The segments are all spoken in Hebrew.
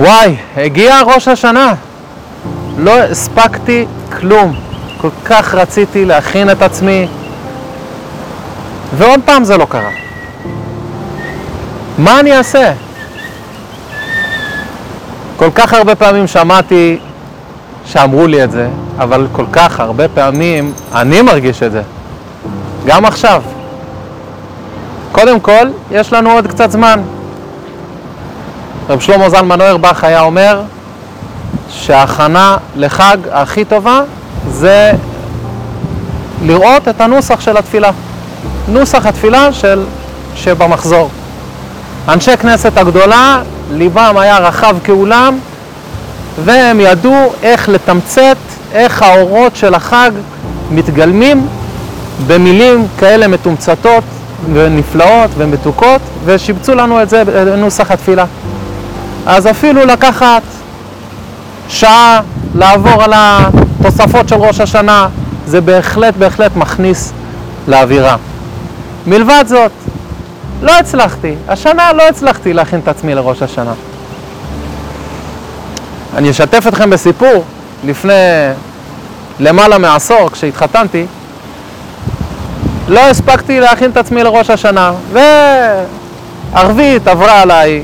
וואי, הגיע ראש השנה. לא הספקתי כלום. כל כך רציתי להכין את עצמי, ועוד פעם זה לא קרה. מה אני אעשה? כל כך הרבה פעמים שמעתי שאמרו לי את זה, אבל כל כך הרבה פעמים אני מרגיש את זה. גם עכשיו. קודם כל, יש לנו עוד קצת זמן. רב שלמה זלמן אוירבך היה אומר שההכנה לחג הכי טובה זה לראות את הנוסח של התפילה. נוסח התפילה של, שבמחזור. אנשי כנסת הגדולה, ליבם היה רחב כאולם, והם ידעו איך לתמצת, איך האורות של החג מתגלמים במילים כאלה מתומצתות ונפלאות ומתוקות, ושיבצו לנו את זה בנוסח התפילה. אז אפילו לקחת שעה לעבור על התוספות של ראש השנה, זה בהחלט בהחלט מכניס לאווירה. מלבד זאת, לא הצלחתי, השנה לא הצלחתי להכין את עצמי לראש השנה. אני אשתף אתכם בסיפור, לפני למעלה מעשור, כשהתחתנתי, לא הספקתי להכין את עצמי לראש השנה, וערבית עברה עליי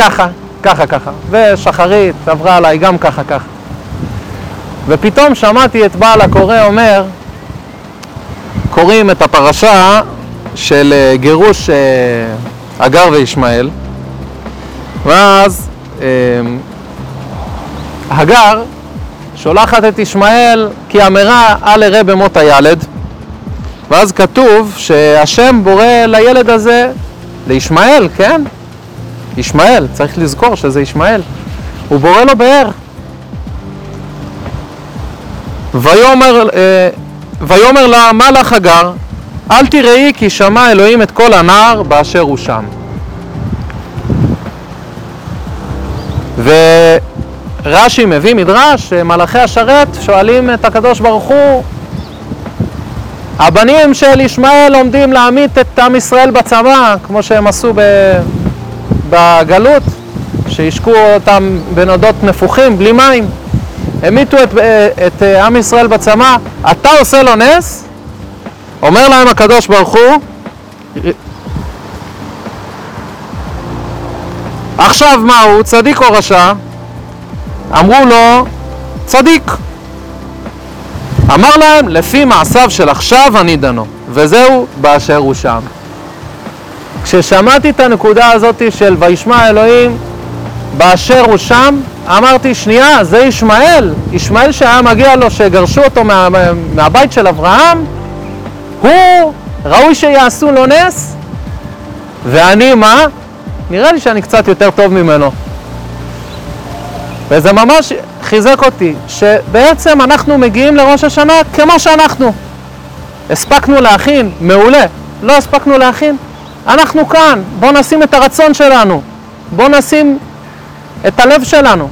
ככה, ככה, ככה, ושחרית עברה עליי גם ככה, ככה. ופתאום שמעתי את בעל הקורא אומר, קוראים את הפרשה של אה, גירוש אה, הגר וישמעאל, ואז הגר שולחת את ישמעאל כי אמרה אל אראה במות הילד ואז כתוב שהשם בורא לילד הזה, לישמעאל, כן? ישמעאל, צריך לזכור שזה ישמעאל. הוא בורא לו באר. ויאמר, אה, ויאמר לה, מה לך הגר? אל תראי כי שמע אלוהים את כל הנער באשר הוא שם. ורש"י מביא מדרש, מלאכי השרת שואלים את הקדוש ברוך הוא הבנים של ישמעאל עומדים להמית את עם ישראל בצבא, כמו שהם עשו בגלות, שהשקו אותם בנודות נפוחים, בלי מים. המיתו את, את עם ישראל בצבא, אתה עושה לו נס? אומר להם הקדוש ברוך הוא, עכשיו מה הוא, צדיק או רשע? אמרו לו, צדיק. אמר להם, לפי מעשיו של עכשיו אני דנו, וזהו באשר הוא שם. כששמעתי את הנקודה הזאת של וישמע אלוהים באשר הוא שם, אמרתי, שנייה, זה ישמעאל. ישמעאל שהיה מגיע לו שגרשו אותו מה, מהבית של אברהם, הוא, ראוי שיעשו לו נס, ואני מה? נראה לי שאני קצת יותר טוב ממנו. וזה ממש חיזק אותי, שבעצם אנחנו מגיעים לראש השנה כמו שאנחנו. הספקנו להכין, מעולה. לא הספקנו להכין, אנחנו כאן. בואו נשים את הרצון שלנו. בואו נשים את הלב שלנו.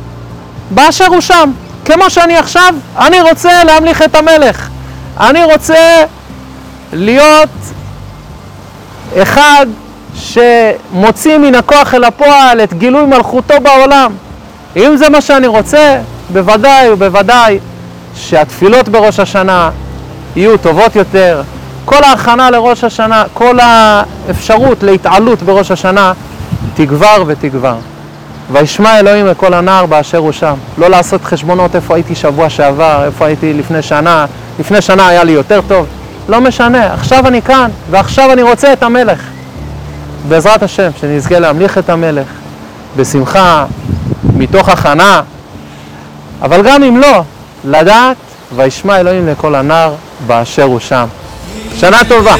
באשר הוא שם. כמו שאני עכשיו, אני רוצה להמליך את המלך. אני רוצה להיות אחד שמוציא מן הכוח אל הפועל את גילוי מלכותו בעולם. אם זה מה שאני רוצה, בוודאי ובוודאי שהתפילות בראש השנה יהיו טובות יותר. כל ההכנה לראש השנה, כל האפשרות להתעלות בראש השנה תגבר ותגבר. וישמע אלוהים לכל הנער באשר הוא שם. לא לעשות חשבונות איפה הייתי שבוע שעבר, איפה הייתי לפני שנה, לפני שנה היה לי יותר טוב. לא משנה, עכשיו אני כאן, ועכשיו אני רוצה את המלך. בעזרת השם, שנזכה להמליך את המלך בשמחה, מתוך הכנה, אבל גם אם לא, לדעת, וישמע אלוהים לכל הנער באשר הוא שם. שנה טובה.